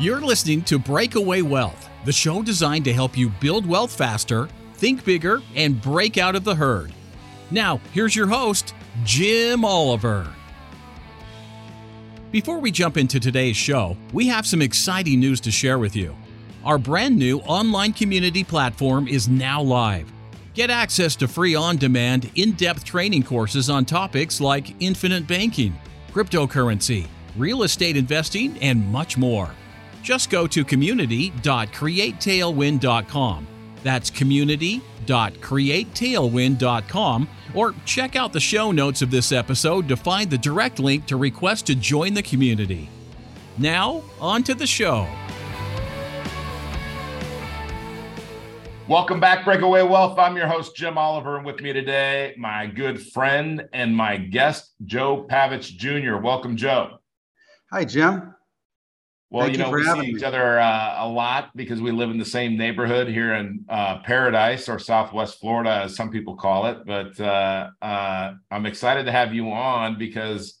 You're listening to Breakaway Wealth, the show designed to help you build wealth faster, think bigger, and break out of the herd. Now, here's your host, Jim Oliver. Before we jump into today's show, we have some exciting news to share with you. Our brand new online community platform is now live. Get access to free on demand, in depth training courses on topics like infinite banking, cryptocurrency, real estate investing, and much more. Just go to community.createtailwind.com. That's community.createtailwind.com or check out the show notes of this episode to find the direct link to request to join the community. Now, on to the show. Welcome back, Breakaway Wealth. I'm your host, Jim Oliver, and with me today, my good friend and my guest, Joe Pavich Jr. Welcome, Joe. Hi, Jim. Well, Thank you know, we see each other uh, a lot because we live in the same neighborhood here in uh, Paradise or Southwest Florida, as some people call it. But uh, uh, I'm excited to have you on because,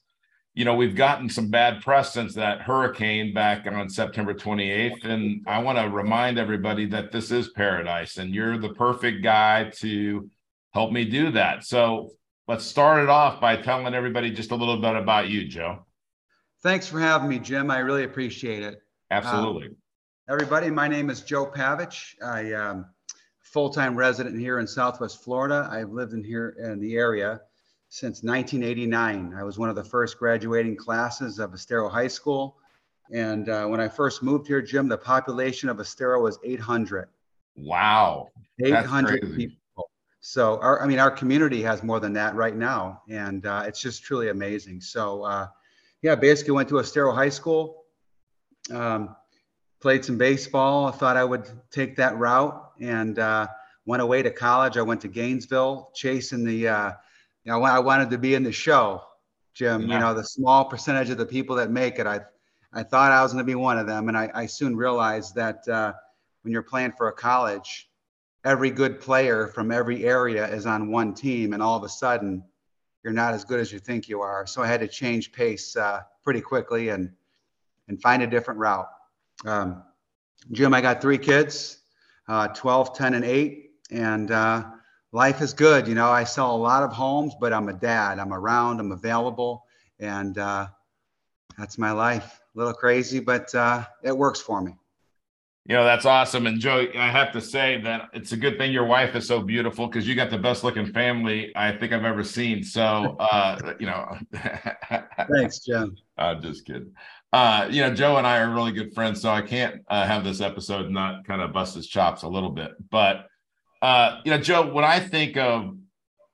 you know, we've gotten some bad press since that hurricane back on September 28th. And I want to remind everybody that this is Paradise and you're the perfect guy to help me do that. So let's start it off by telling everybody just a little bit about you, Joe. Thanks for having me, Jim. I really appreciate it. Absolutely. Um, everybody, my name is Joe Pavich. I am um, full-time resident here in Southwest Florida. I've lived in here in the area since 1989. I was one of the first graduating classes of Estero High School. And uh, when I first moved here, Jim, the population of Estero was 800. Wow. 800 people. So, our, I mean, our community has more than that right now. And uh, it's just truly amazing. So, uh, yeah, basically went to Estero High School, um, played some baseball. I thought I would take that route and uh, went away to college. I went to Gainesville, chasing the, uh, you know, I wanted to be in the show, Jim. Yeah. You know, the small percentage of the people that make it. I, I thought I was going to be one of them, and I, I soon realized that uh, when you're playing for a college, every good player from every area is on one team, and all of a sudden you're not as good as you think you are. So I had to change pace uh, pretty quickly and and find a different route. Um, Jim, I got three kids, uh, 12, 10, and 8. And uh, life is good. You know, I sell a lot of homes, but I'm a dad. I'm around, I'm available. And uh, that's my life. A little crazy, but uh, it works for me. You know, that's awesome. And Joe, I have to say that it's a good thing your wife is so beautiful because you got the best looking family I think I've ever seen. So, uh, you know, thanks, Joe. I'm just kidding. Uh, you know, Joe and I are really good friends, so I can't uh, have this episode not kind of bust his chops a little bit. But, uh, you know, Joe, when I think of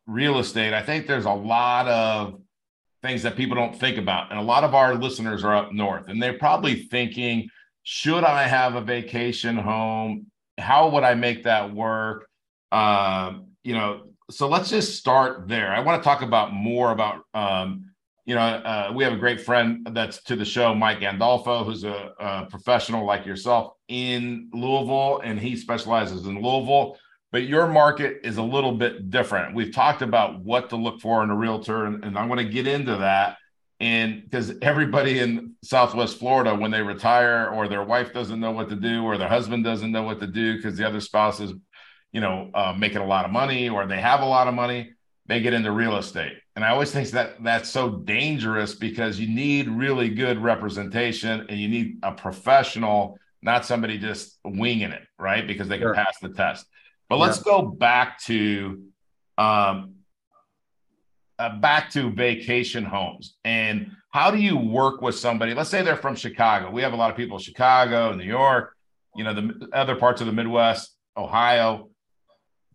real estate, I think there's a lot of things that people don't think about. And a lot of our listeners are up north and they're probably thinking, should I have a vacation home? How would I make that work? Um, you know, so let's just start there. I want to talk about more about, um, you know, uh, we have a great friend that's to the show, Mike Gandolfo, who's a, a professional like yourself in Louisville, and he specializes in Louisville. But your market is a little bit different. We've talked about what to look for in a realtor, and, and I'm going to get into that and because everybody in southwest florida when they retire or their wife doesn't know what to do or their husband doesn't know what to do because the other spouse is you know uh, making a lot of money or they have a lot of money they get into real estate. And i always think that that's so dangerous because you need really good representation and you need a professional not somebody just winging it right? Because they can sure. pass the test. But let's go back to um, uh, back to vacation homes. And how do you work with somebody? Let's say they're from chicago. We have a lot of people in chicago new york you know the other parts of the midwest ohio.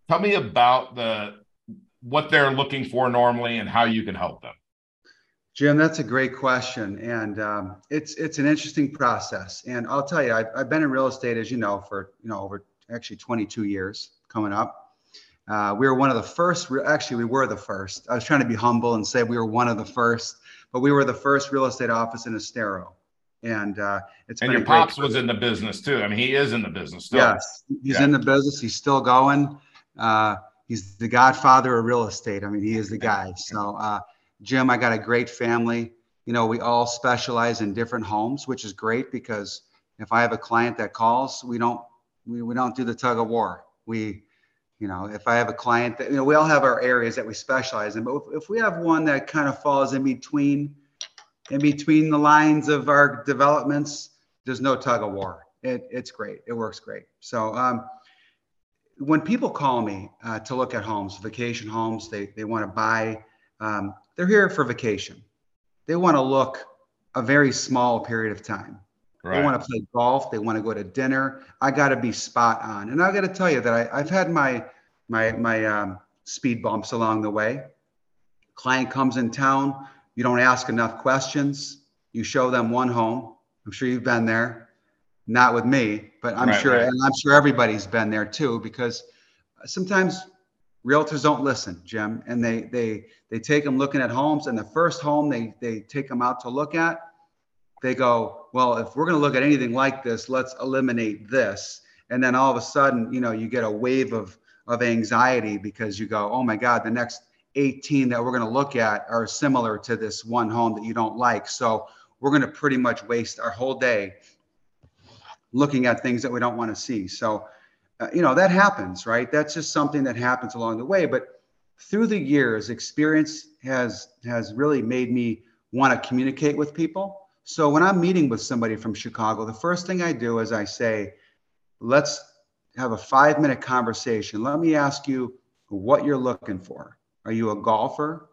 Tell me about the what they're looking for normally and how you can help them. Jim that's a great question. And um, it's it's an interesting process. And i'll tell you I've, I've been in real estate as you know for you know over actually 22 years coming up uh, we were one of the first, actually, we were the first. I was trying to be humble and say we were one of the first, but we were the first real estate office in Estero. And uh, it's and your pops was in the business too. I mean, he is in the business still. Yes, he's yeah. in the business. He's still going. Uh, he's the godfather of real estate. I mean, he is the guy. So, uh, Jim, I got a great family. You know, we all specialize in different homes, which is great because if I have a client that calls, we don't we, we don't do the tug of war. We, you know, if I have a client that you know, we all have our areas that we specialize in, but if, if we have one that kind of falls in between in between the lines of our developments, there's no tug of war. It, it's great. It works great. So um, when people call me uh, to look at homes, vacation homes, they, they want to buy, um, they're here for vacation. They want to look a very small period of time. Right. They want to play golf. They want to go to dinner. I got to be spot on. And I got to tell you that I, have had my my my um, speed bumps along the way. Client comes in town. You don't ask enough questions. You show them one home. I'm sure you've been there. Not with me, but I'm right, sure, right. and I'm sure everybody's been there too. Because sometimes realtors don't listen, Jim, and they they they take them looking at homes, and the first home they they take them out to look at they go, well, if we're going to look at anything like this, let's eliminate this. And then all of a sudden, you know, you get a wave of of anxiety because you go, oh my God, the next 18 that we're going to look at are similar to this one home that you don't like. So we're going to pretty much waste our whole day looking at things that we don't want to see. So, uh, you know, that happens, right? That's just something that happens along the way. But through the years, experience has has really made me want to communicate with people so when I'm meeting with somebody from Chicago, the first thing I do is I say, let's have a five minute conversation. Let me ask you what you're looking for. Are you a golfer,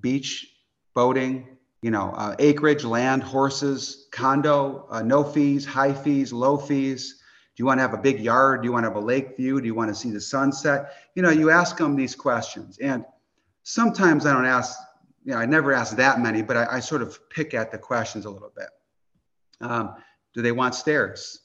beach, boating, you know, uh, acreage, land, horses, condo, uh, no fees, high fees, low fees? Do you want to have a big yard? Do you want to have a lake view? Do you want to see the sunset? You know, you ask them these questions. And sometimes I don't ask you know, I never ask that many, but I, I, sort of pick at the questions a little bit. Um, do they want stairs?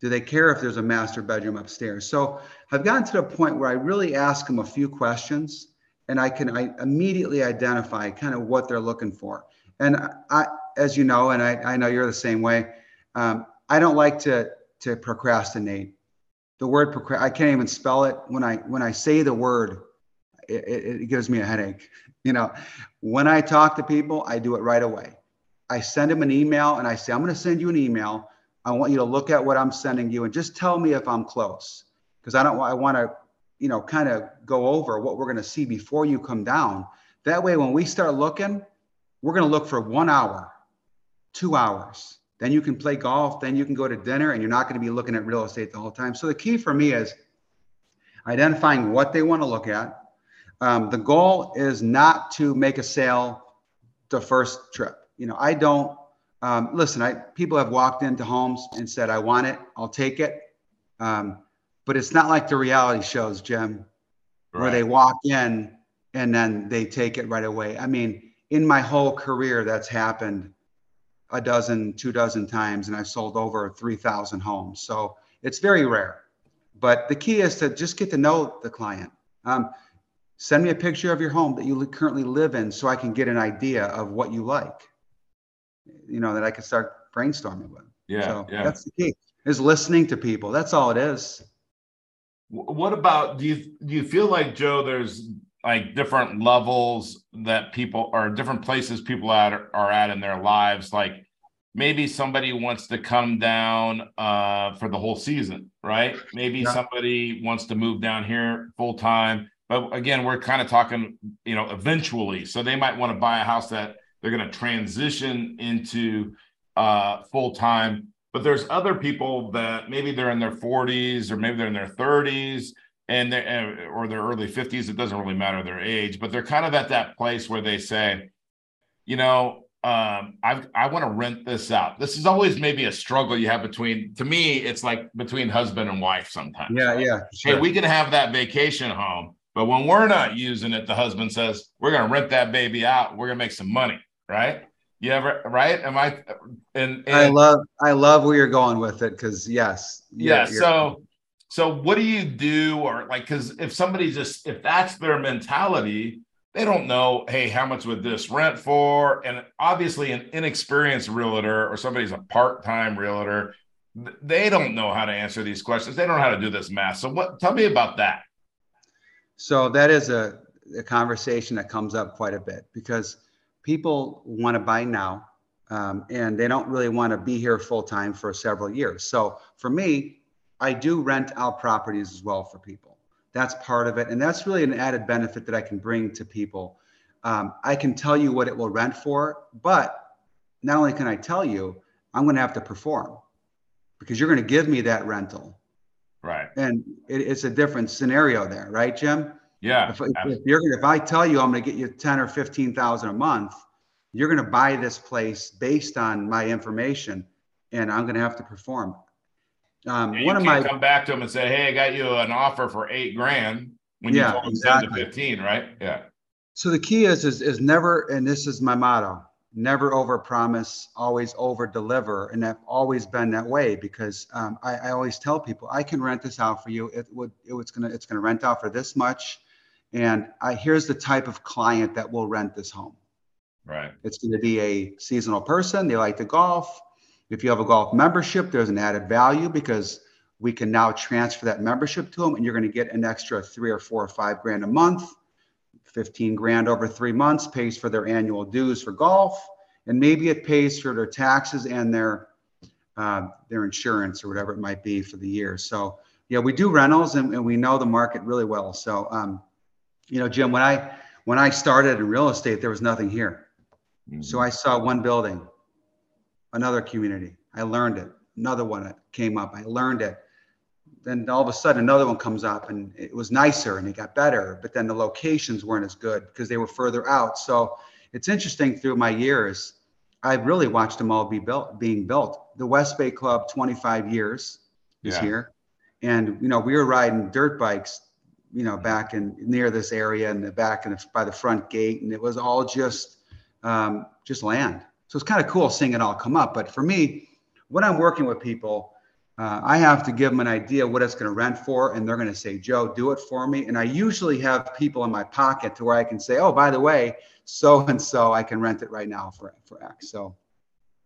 Do they care if there's a master bedroom upstairs? So I've gotten to the point where I really ask them a few questions and I can I immediately identify kind of what they're looking for. And I, as you know, and I, I know you're the same way, um, I don't like to, to procrastinate. The word procrast, I can't even spell it. When I, when I say the word, it, it, gives me a headache. You know, when I talk to people, I do it right away. I send them an email and I say, I'm going to send you an email. I want you to look at what I'm sending you and just tell me if I'm close. Because I don't I want to, you know, kind of go over what we're going to see before you come down. That way, when we start looking, we're going to look for one hour, two hours. Then you can play golf. Then you can go to dinner and you're not going to be looking at real estate the whole time. So the key for me is identifying what they want to look at, um, the goal is not to make a sale the first trip. You know, I don't um, listen. I people have walked into homes and said, "I want it, I'll take it," um, but it's not like the reality shows, Jim, right. where they walk in and then they take it right away. I mean, in my whole career, that's happened a dozen, two dozen times, and I've sold over 3,000 homes. So it's very rare. But the key is to just get to know the client. Um, Send me a picture of your home that you currently live in so I can get an idea of what you like, you know, that I can start brainstorming with. Yeah. So yeah. that's the key is listening to people. That's all it is. What about, do you, do you feel like Joe, there's like different levels that people or different places people at are at in their lives? Like maybe somebody wants to come down uh, for the whole season, right? Maybe yeah. somebody wants to move down here full time but again, we're kind of talking, you know, eventually. So they might want to buy a house that they're going to transition into uh, full time. But there's other people that maybe they're in their 40s or maybe they're in their 30s and they or their early 50s. It doesn't really matter their age, but they're kind of at that place where they say, you know, um, I I want to rent this out. This is always maybe a struggle you have between. To me, it's like between husband and wife sometimes. Yeah, yeah. Sure. Hey, we can have that vacation home, but when we're not using it, the husband says, we're going to rent that baby out. We're going to make some money. Right. You ever, right? Am I, and, and I love, I love where you're going with it. Cause yes. yeah. You're, so, so what do you do? Or like, cause if somebody just, if that's their mentality, they don't know, hey, how much would this rent for? And obviously, an inexperienced realtor or somebody's a part time realtor, they don't know how to answer these questions. They don't know how to do this math. So, what? Tell me about that. So that is a, a conversation that comes up quite a bit because people want to buy now. um, and they don't really want to be here full time for several years. So for me, I do rent out properties as well for people. That's part of it, and that's really an added benefit that I can bring to people. Um, I can tell you what it will rent for, but not only can I tell you, I'm going to have to perform because you're going to give me that rental. And it, it's a different scenario there, right, Jim? Yeah. If, if if I tell you I'm going to get you ten or fifteen thousand a month, you're going to buy this place based on my information, and I'm going to have to perform. Um, one of my come back to them and say, "Hey, I got you an offer for eight grand." When yeah, you told them exactly. ten to fifteen, right? Yeah. So the key is is is never, and this is my motto: never over promise, always over deliver, and I've always been that way because um, I, I, always tell people I can rent this out for you. It would it, it's gonna it's gonna rent out for this much, and I here's the type of client that will rent this home. Right. It's going to be a seasonal person. They like to golf. If you have a golf membership, there's an added value because we can now transfer that membership to them and you're going to get an extra three or four or five grand a month. 15 grand over three months pays for their annual dues for golf. And maybe it pays for their taxes and their uh, their insurance or whatever it might be for the year. So yeah, we do rentals and, and we know the market really well. So um, you know, Jim, when I when I started in real estate, there was nothing here. Mm-hmm. So I saw one building, another community. I learned it. Another one came up. I learned it. Then all of a sudden, another one comes up, and it was nicer and it got better. But then the locations weren't as good because they were further out. So it's interesting through my years. I've really watched them all be built, being built. The West Bay Club, 25 years is yeah. here, and you know we were riding dirt bikes, you know, back in near this area and the back and by the front gate, and it was all just um, just land. So it's kind of cool seeing it all come up. But for me, when I'm working with people, uh, I have to give them an idea what it's going to rent for, and they're going to say, "Joe, do it for me." And I usually have people in my pocket to where I can say, "Oh, by the way, so and so, I can rent it right now for for X." So,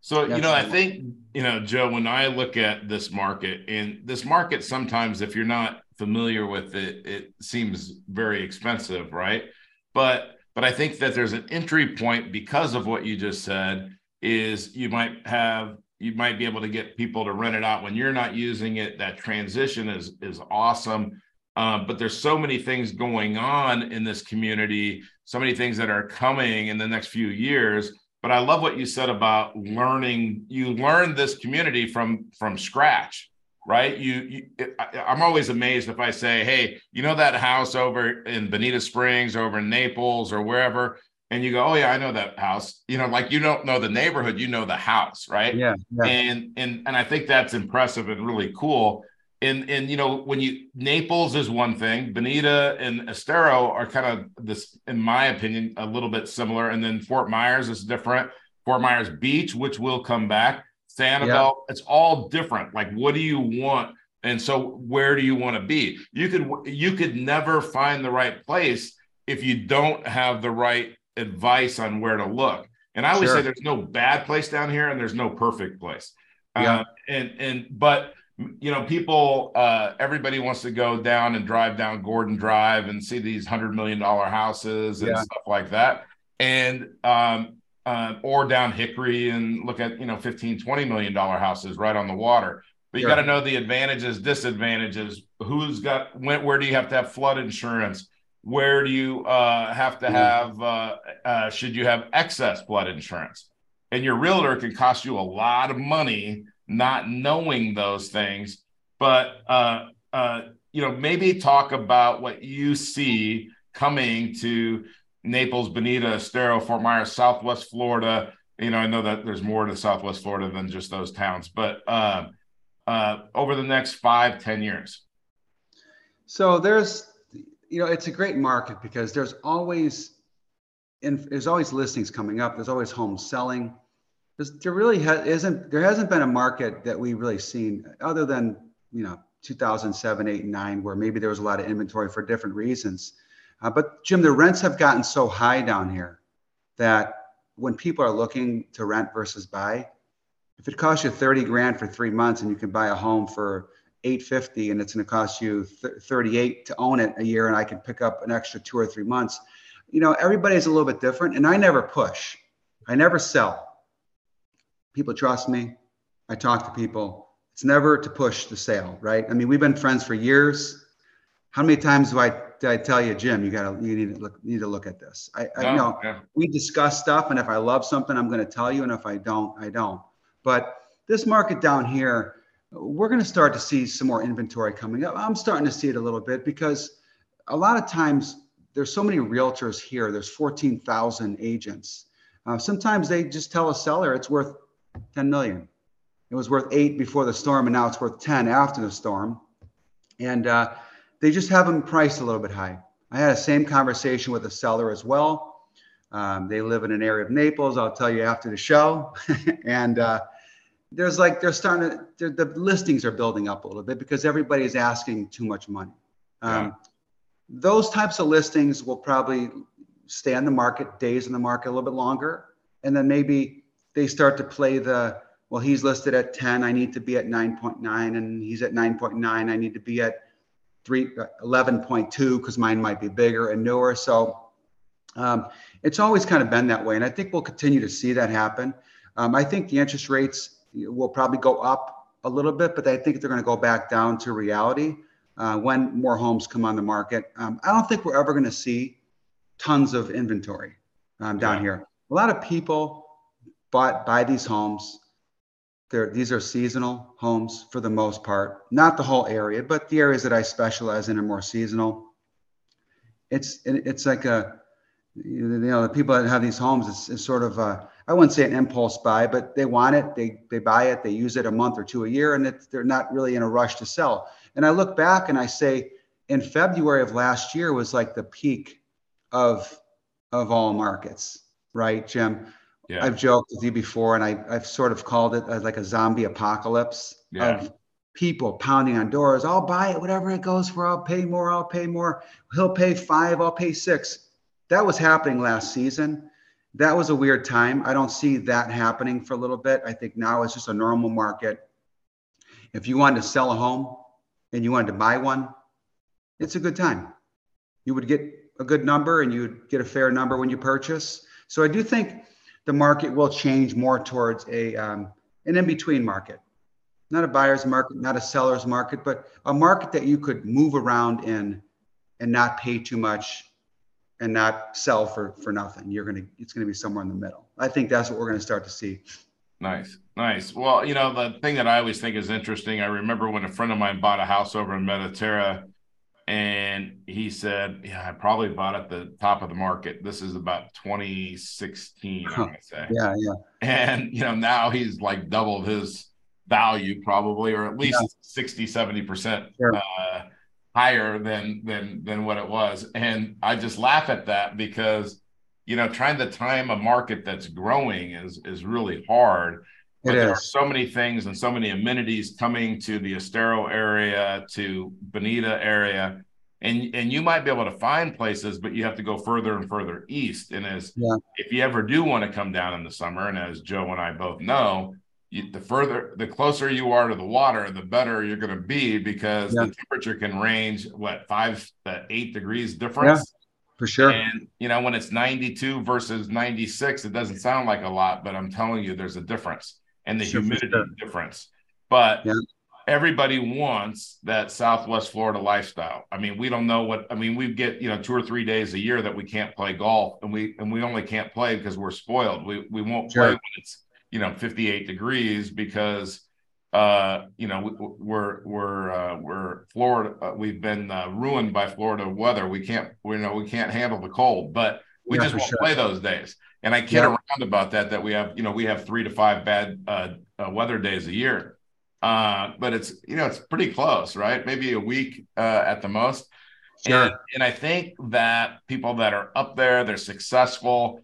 so you know, I think you know, Joe, when I look at this market, and this market sometimes, if you're not familiar with it, it seems very expensive, right? But but I think that there's an entry point because of what you just said is you might have you might be able to get people to rent it out when you're not using it. That transition is is awesome. Um, but there's so many things going on in this community, so many things that are coming in the next few years. But I love what you said about learning. You learn this community from from scratch right? You, you I, am always amazed if I say, "Hey, you know that house over in Bonita Springs, over in Naples, or wherever," and you go, "Oh yeah, I know that house." You know, like you don't know the neighborhood, you know the house, right? Yeah. yeah. And and and I think that's impressive and really cool. And and you know when you Naples is one thing, Bonita and Estero are kind of this, in my opinion, a little bit similar, and then Fort Myers is different. Fort Myers Beach, which will come back Sanibel, yeah. it's all different. Like, what do you want? And so, where do you want to be? You could you could never find the right place if you don't have the right advice on where to look. And I always sure. say there's no bad place down here, and there's no perfect place. Yeah. Uh, and and but you know, people, uh, everybody wants to go down and drive down Gordon Drive and see these hundred million dollar houses and yeah. stuff like that. And um, uh, or down Hickory and look at you know 15 20 million dollar houses right on the water but you sure. got to know the advantages disadvantages who's got when, where do you have to have flood insurance where do you uh, have to have uh, uh, should you have excess flood insurance and your realtor can cost you a lot of money not knowing those things but uh, uh, you know maybe talk about what you see coming to Naples, Bonita, Estero, Fort Myers, Southwest Florida. You know, I know that there's more to Southwest Florida than just those towns, but uh, uh, over the next five, ten years. So there's, you know, it's a great market because there's always, in, there's always listings coming up. There's always homes selling. There's, there really ha- isn't, there hasn't been a market that we've really seen other than, you know, 2007, 8, and 9, where maybe there was a lot of inventory for different reasons uh, but Jim, the rents have gotten so high down here that when people are looking to rent versus buy, if it costs you 30 grand for three months and you can buy a home for 850 and it's going to cost you 38 to own it a year and I can pick up an extra two or three months, you know, everybody's a little bit different. And I never push, I never sell. People trust me. I talk to people. It's never to push the sale, right? I mean, we've been friends for years. How many times do I did I tell you, Jim, you gotta you need to look need to look at this. I, I know yeah. we discuss stuff, and if I love something, I'm going to tell you, and if I don't, I don't. But this market down here, we're going to start to see some more inventory coming up. I'm starting to see it a little bit because a lot of times there's so many realtors here. There's 14,000 agents. Uh, sometimes they just tell a seller it's worth 10 million. It was worth eight before the storm, and now it's worth 10 after the storm. And uh, they just have them priced a little bit high. I had the same conversation with a seller as well. Um, they live in an area of Naples. I'll tell you after the show. and uh, there's like they're starting to the listings are building up a little bit because everybody's asking too much money. Um, yeah. Those types of listings will probably stay on the market, days in the market a little bit longer, and then maybe they start to play the well. He's listed at 10. I need to be at 9.9, and he's at 9.9. I need to be at three, 11.2 because mine might be bigger and newer. So um, it's always kind of been that way, and I think we'll continue to see that happen. Um, I think the interest rates will probably go up a little bit, but I think they're going to go back down to reality uh, when more homes come on the market. Um, I don't think we're ever going to see tons of inventory um, down yeah. here. A lot of people bought buy these homes. They're, these are seasonal homes for the most part, not the whole area, but the areas that I specialize in are more seasonal. It's it's like a you know the people that have these homes it's, it's sort of a, I wouldn't say an impulse buy, but they want it. They they buy it. They use it a month or two a year, and they're not really in a rush to sell. And I look back and I say, in February of last year was like the peak of of all markets, right, Jim? Yeah. I've joked with you before, and I I've sort of called it uh, like a zombie apocalypse yeah. of people pounding on doors. I'll buy it, whatever it goes for. I'll pay more. I'll pay more. He'll pay five. I'll pay six. That was happening last season that was a weird time. I don't see that happening for a little bit. I think now it's just a normal market. If you wanted to sell a home and you wanted to buy one, it's a good time. You would get a good number and you would get a fair number when you purchase. So I do think the market will change more towards a um, an in-between market, not a buyer's market, not a seller's market, but a market that you could move around in and not pay too much and not sell for for nothing. You're gonna it's gonna be somewhere in the middle. I think that's what we're gonna start to see. Nice, nice. Well, you know the thing that I always think is interesting. I remember when a friend of mine bought a house over in Mediterra, and he said, "Yeah, I probably bought at the top of the market. This is about 2016, huh. I say." Yeah, yeah. And you know now he's like doubled his value probably, or at least yeah. 60, 70 percent. Sure. Uh, higher than than than what it was. And i just laugh at that because you know trying to time a market that's growing is is really hard. But there are so many things and so many amenities coming to the estero area to bonita area. And and you might be able to find places but you have to go further and further east. And as yeah. if you ever do want to come down in the summer and as joe and i both know you, the further the closer you are to the water the better you're going to be because yeah. the temperature can range what five to eight degrees difference yeah, for sure and you know when it's 92 versus 96 it doesn't sound like a lot but i'm telling you there's a difference and the sure, humidity sure. difference but yeah. everybody wants that southwest florida lifestyle i mean we don't know what i mean we get you know two or three days a year that we can't play golf and we and we only can't play because we're spoiled we we won't sure. play when it's you know 58 degrees because uh you know we're we're uh, we're Florida uh, we've been uh, ruined by Florida weather we can't we know we can't handle the cold but we yeah, just won't sure. play those days and I kid yeah. around about that that we have you know we have three to five bad uh, uh weather days a year uh but it's you know it's pretty close right maybe a week uh at the most sure. and, and I think that people that are up there they're successful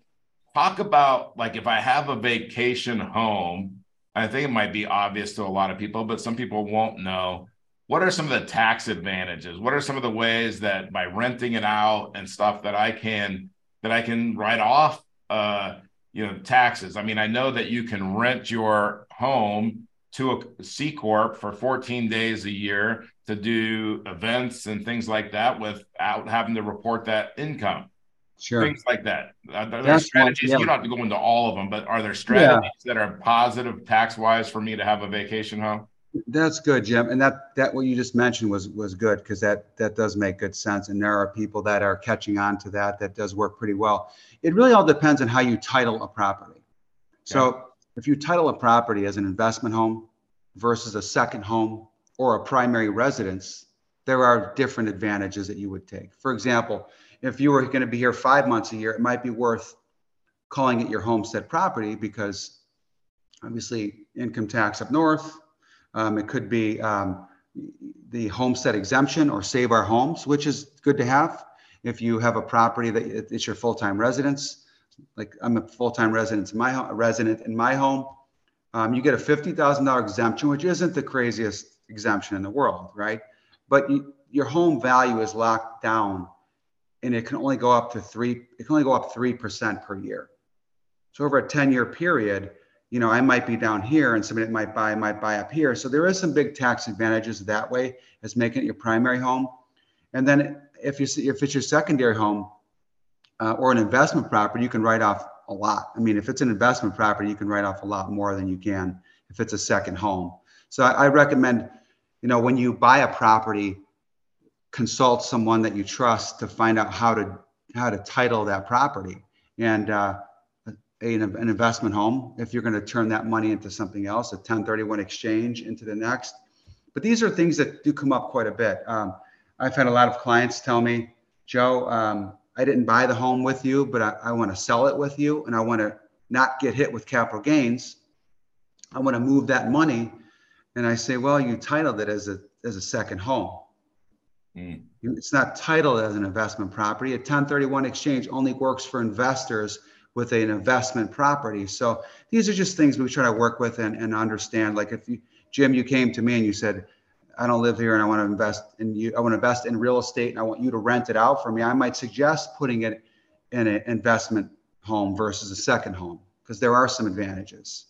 talk about like if I have a vacation home, I think it might be obvious to a lot of people, but some people won't know. What are some of the tax advantages? What are some of the ways that by renting it out and stuff that I can that I can write off uh you know taxes? I mean, I know that you can rent your home to a C corp for 14 days a year to do events and things like that without having to report that income. Sure. Things like that. Are there That's strategies? One, yeah. You don't have to go into all of them, but are there strategies yeah. that are positive tax wise for me to have a vacation home? That's good, Jim. And that that what you just mentioned was was good because that that does make good sense. And there are people that are catching on to that. That does work pretty well. It really all depends on how you title a property. So yeah. if you title a property as an investment home versus a second home or a primary residence, there are different advantages that you would take. For example, if you were going to be here five months a year, it might be worth calling it your homestead property because obviously income tax up north um, it could be um, the homestead exemption or save our homes, which is good to have. If you have a property that it's your full-time residence, like I'm a full-time resident in my resident in my home, um, you get a $50,000 exemption, which isn't the craziest exemption in the world, right? But you, your home value is locked down and it can only go up to three, it can only go up 3% per year. So over a 10 year period, you know, I might be down here and somebody might buy might buy up here. So there is some big tax advantages that way as making it your primary home. And then if you see, if it's your secondary home uh, or an investment property, you can write off a lot. I mean, if it's an investment property, you can write off a lot more than you can if it's a second home. So I, I recommend, you know, when you buy a property, consult someone that you trust to find out how to how to title that property. And uh, a, an investment home if you're going to turn that money into something else, a 1031 exchange into the next. But these are things that do come up quite a bit. Um, I've had a lot of clients tell me, Joe, um, I didn't buy the home with you, but I, I want to sell it with you and I want to not get hit with capital gains. I want to move that money. And I say, well, you titled it as a, as a second home. Mm. It's not titled as an investment property. A 1031 exchange only works for investors with an investment property. So these are just things we try to work with and, and understand. Like if you, Jim, you came to me and you said, I don't live here and I want to invest in you. I want to invest in real estate and I want you to rent it out for me. I might suggest putting it in an investment home versus a second home because there are some advantages.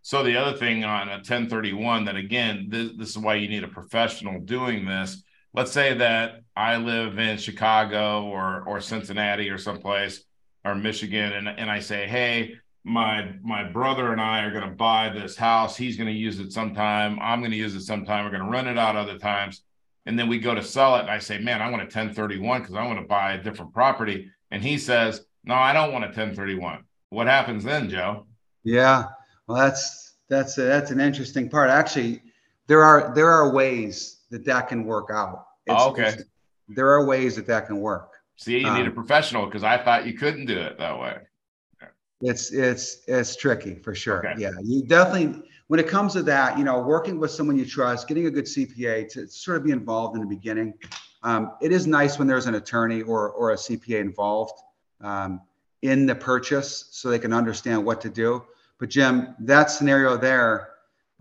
So the other thing on a 1031 that again, this, this is why you need a professional doing this. Let's say that I live in Chicago or or Cincinnati or someplace or Michigan, and and I say, hey, my my brother and I are going to buy this house. He's going to use it sometime. I'm going to use it sometime. We're going to rent it out other times. And then we go to sell it. And I say, man, I want a 1031 because I want to buy a different property. And he says, no, I don't want a 1031. What happens then, Joe? Yeah. Well, that's that's a, that's an interesting part. Actually, there are there are ways that that can work out. It's, oh, okay. There are ways that that can work. See, you um, need a um, professional because I thought you couldn't do it that way. It's it's it's tricky for sure. Okay. Yeah, you definitely when it comes to that, you know, working with someone you trust, getting a good CPA to sort of be involved in the beginning. Um, it is nice when there's an attorney or or a CPA involved um, in the purchase so they can understand what to do. But Jim, that scenario there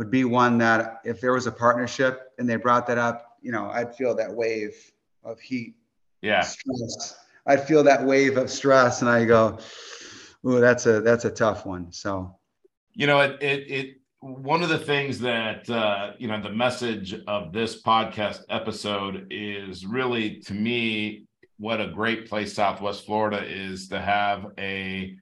would be one that if there was a partnership and they brought that up, you know, I'd feel that wave of heat yeah stress. I'd feel that wave of stress and I go, ooh, that's a that's a tough one. So you know, it it, it one of the things that uh, you know the message of this podcast episode is really to me what a great place southwest florida is to have a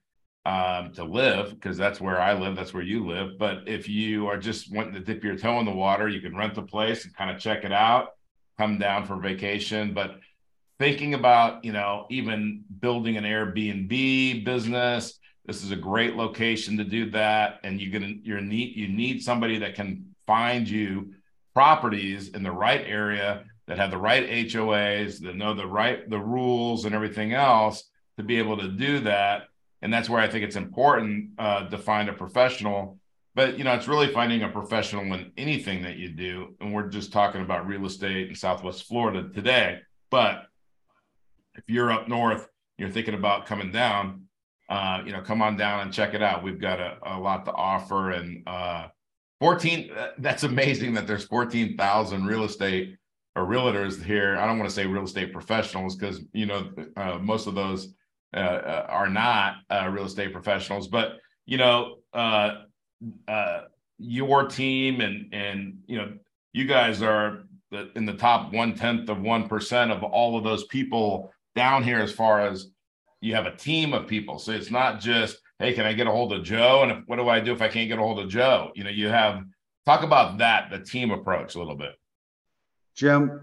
um, to live because that's where i live that's where you live but if you are just wanting to dip your toe in the water you can rent the place and kind of check it out come down for vacation but thinking about, you know, even building an Airbnb business. This is a great location to do that. And you're gonna you're need you need somebody that can find you properties in the right area that have the right HOAs, that know the right the rules and everything else to be able to do that. And that's where I think it's important uh, to find a professional. But you know, it's really finding a professional in anything that you do. And we're just talking about real estate in Southwest Florida today. But if you're up north, you're thinking about coming down, uh, you know, come on down and check it out. We've got a, a lot to offer. And uh, 14, that's amazing that there's 14,000 real estate or realtors here. I don't want to say real estate professionals because, you know, uh, most of those uh, uh, are not uh, real estate professionals. But, you know, your team and, and, you know, you guys are in the top one tenth of 1% of all of those people down here as far as you have a team of people. So it's not just, hey, can I get a hold of Joe? And if, what do I do if I can't get a hold of Joe? You know, you have talk about that, the team approach a little bit. Jim,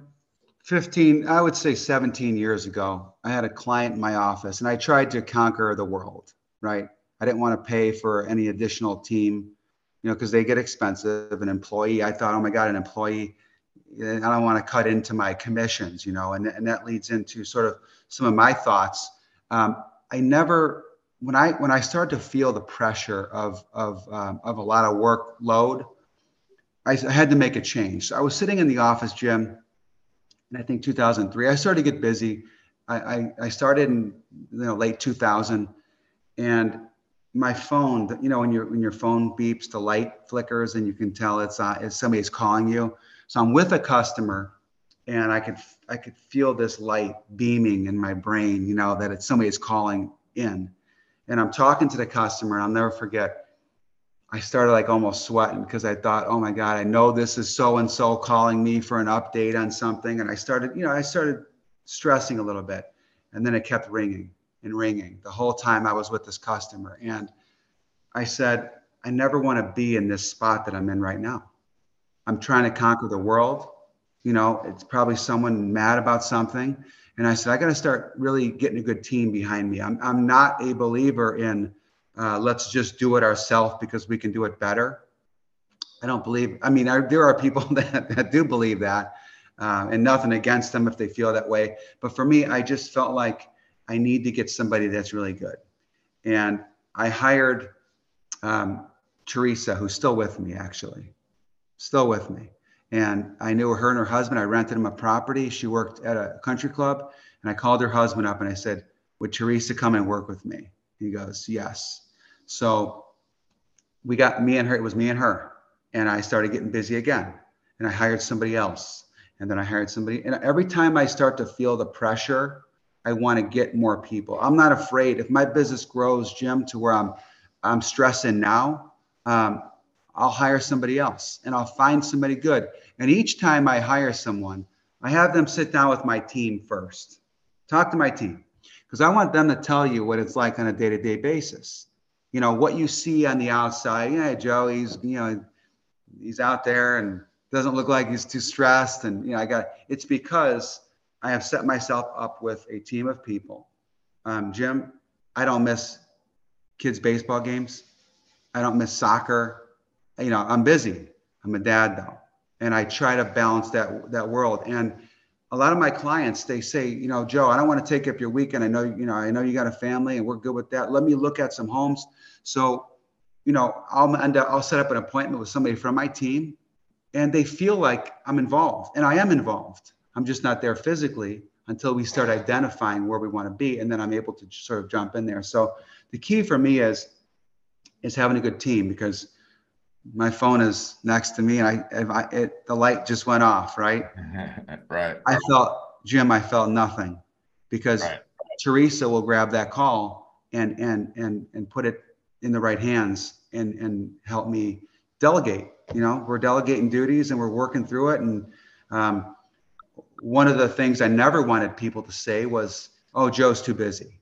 15, I would say 17 years ago, I had a client in my office and I tried to conquer the world, right? I didn't want to pay for any additional team, you know, because they get expensive. An employee, I thought, oh my God, an employee, I don't want to cut into my commissions, you know, and, and that leads into sort of some of my thoughts. Um, I never, when I when I started to feel the pressure of of um, of a lot of workload, I, I had to make a change. So I was sitting in the office, Jim, and I think 2003. I started to get busy. I, I, I started in you know late 2000, and my phone, you know, when your when your phone beeps, the light flickers, and you can tell it's uh, it's somebody's calling you. So I'm with a customer, and I could I could feel this light beaming in my brain, you know, that it's somebody's calling in, and I'm talking to the customer, and I'll never forget. I started like almost sweating because I thought, oh my God, I know this is so and so calling me for an update on something, and I started, you know, I started stressing a little bit, and then it kept ringing and ringing the whole time I was with this customer. And I said, I never want to be in this spot that I'm in right now. I'm trying to conquer the world. You know, it's probably someone mad about something. And I said, I got to start really getting a good team behind me. I'm, I'm not a believer in uh, let's just do it ourselves because we can do it better. I don't believe, I mean, I, there are people that, that do believe that. Uh, and nothing against them if they feel that way. But for me, I just felt like I need to get somebody that's really good. And I hired um, Teresa, who's still with me, actually, still with me. And I knew her and her husband. I rented them a property. She worked at a country club. And I called her husband up and I said, Would Teresa come and work with me? He goes, Yes. So we got me and her, it was me and her. And I started getting busy again. And I hired somebody else. And then I hired somebody. And every time I start to feel the pressure I want to get more people. I'm not afraid if my business grows, Jim, to where I'm I'm stressing now. Um, I'll hire somebody else and I'll find somebody good. And each time I hire someone, I have them sit down with my team first, talk to my team, because I want them to tell you what it's like on a day to day basis. You know, what you see on the outside. Yeah, Joe, he's, you know, he's out there and doesn't look like he's too stressed. And, you know, I got it's because I have set myself up with a team of people. Um, Jim, I don't miss kids' baseball games. I don't miss soccer. You know, I'm busy. I'm a dad though, and I try to balance that that world. And a lot of my clients, they say, you know, Joe, I don't want to take up your weekend. I know, you know, I know you got a family, and we're good with that. Let me look at some homes. So, you know, I'll end up, I'll set up an appointment with somebody from my team, and they feel like I'm involved, and I am involved. I'm just not there physically until we start identifying where we want to be, and then I'm able to sort of jump in there. So the key for me is is having a good team because my phone is next to me, and I, if I it, the light just went off, right? right. I felt Jim, I felt nothing because right. Teresa will grab that call and and and and put it in the right hands and and help me delegate. You know, we're delegating duties and we're working through it and. Um, one of the things I never wanted people to say was, "Oh, Joe's too busy."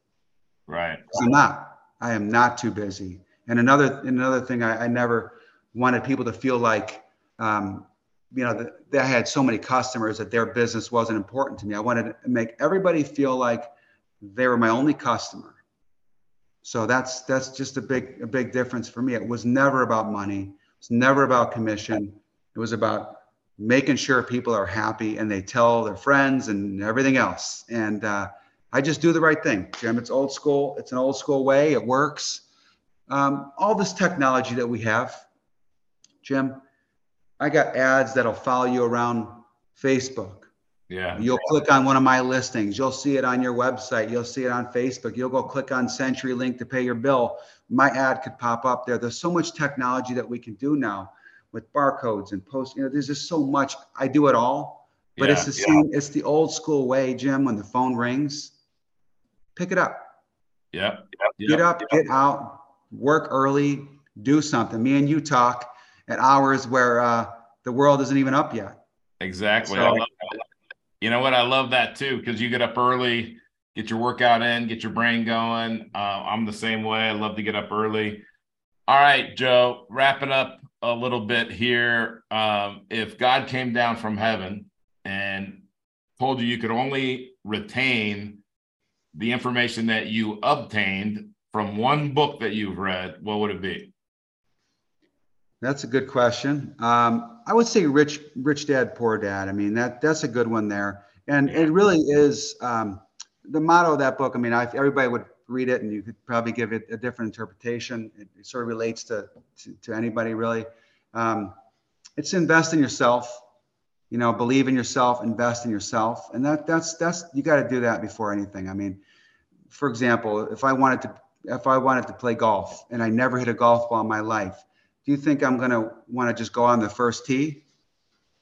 Right. I'm not. I am not too busy. And another another thing I, I never wanted people to feel like, um, you know, that they had so many customers that their business wasn't important to me. I wanted to make everybody feel like they were my only customer. So that's that's just a big a big difference for me. It was never about money. It's never about commission. It was about making sure people are happy and they tell their friends and everything else. And uh, I just do the right thing, Jim. It's old school. It's an old school way. It works. Um, all this technology that we have, Jim, I got ads that'll follow you around Facebook. Yeah. You'll click on one of my listings. You'll see it on your website. You'll see it on Facebook. You'll go click on CenturyLink to pay your bill. My ad could pop up there. There's so much technology that we can do now with barcodes and post. You know, there's just so much. I do it all, but yeah, it's the yeah. same. It's the old school way, Jim. When the phone rings, pick it up. Yeah. Get up, get out, work early, do something. Me and you talk at hours where uh, the world isn't even up yet. Exactly. So, you know what? I love that too because you get up early. get your workout in, get your brain going. Uh, I'm the same way. I love to get up early. All right, Joe, wrapping up a little bit here. Um, if God came down from heaven and told you you could only retain the information that you obtained from one book that you've read, what would it be? That's a good question. Um, I would say "Rich Rich Dad Poor Dad." I mean that that's a good one there, and it really is um, the motto of that book. I mean, I, everybody would read it, and you could probably give it a different interpretation. It, it sort of relates to, to, to anybody really. Um, it's invest in yourself. You know, believe in yourself, invest in yourself, and that that's that's you got to do that before anything. I mean, for example, if I wanted to if I wanted to play golf and I never hit a golf ball in my life do you think I'm going to want to just go on the first tee?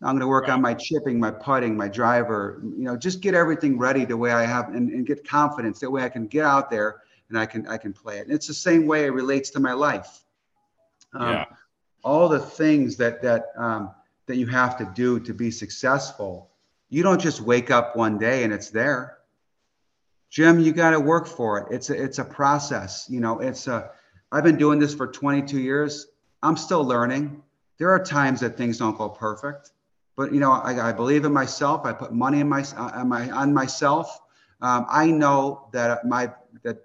I'm going to work right. on my chipping, my putting, my driver, you know, just get everything ready the way I have and, and get confidence. That way I can get out there and I can, I can play it. And it's the same way it relates to my life. Um, yeah. All the things that, that, um, that you have to do to be successful. You don't just wake up one day and it's there. Jim, you got to work for it. It's a, it's a process. You know, it's a, I've been doing this for 22 years. I'm still learning. There are times that things don't go perfect, but you know, I, I believe in myself. I put money in my, on, my, on myself. Um, I know that my that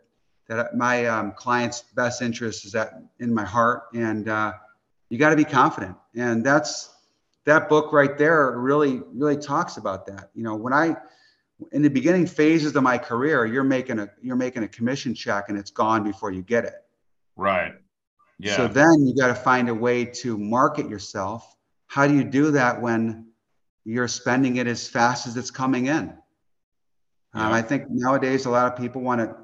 that my um, client's best interest is at in my heart, and uh, you got to be confident. And that's that book right there really really talks about that. You know, when I in the beginning phases of my career, you're making a you're making a commission check, and it's gone before you get it. Right. Yeah. So then you got to find a way to market yourself. How do you do that when you're spending it as fast as it's coming in? Um, yeah. Um, I think nowadays a lot of people want to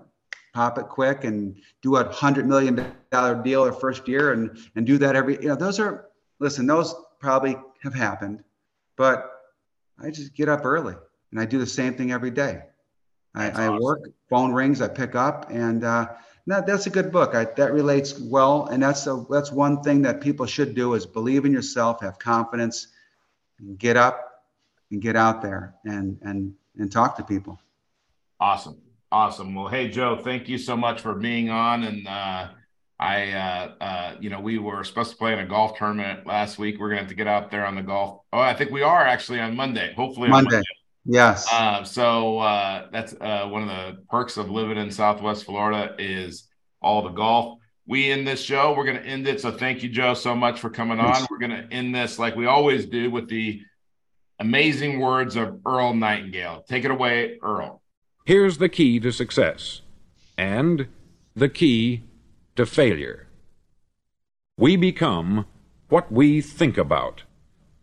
pop it quick and do a hundred million dollar deal their first year and and do that every you know those are listen those probably have happened, but I just get up early and I do the same thing every day. I, awesome. I work, phone rings, I pick up, and uh, that, that's a good book. I, that relates well, and that's a, that's one thing that people should do is believe in yourself, have confidence, get up and get out there and and and talk to people. Awesome, awesome. Well, hey Joe, thank you so much for being on. And uh, I, uh, uh, you know, we were supposed to play in a golf tournament last week. We're gonna have to get out there on the golf. Oh, I think we are actually on Monday. Hopefully Monday. Monday. Yes. Uh, so uh, that's uh, one of the perks of living in Southwest Florida is all the golf. We end this show. We're going to end it. So thank you, Joe, so much for coming on. We're going to end this like we always do with the amazing words of Earl Nightingale. Take it away, Earl. Here's the key to success and the key to failure. We become what we think about.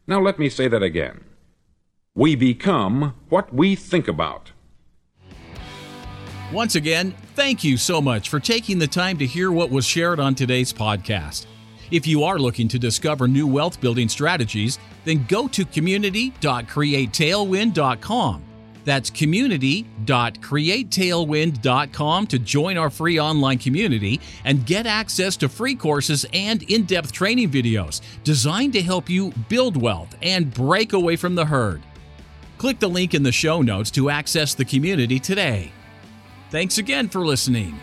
Now, let me say that again. We become what we think about. Once again, thank you so much for taking the time to hear what was shared on today's podcast. If you are looking to discover new wealth building strategies, then go to community.createtailwind.com. That's community.createtailwind.com to join our free online community and get access to free courses and in depth training videos designed to help you build wealth and break away from the herd. Click the link in the show notes to access the community today. Thanks again for listening.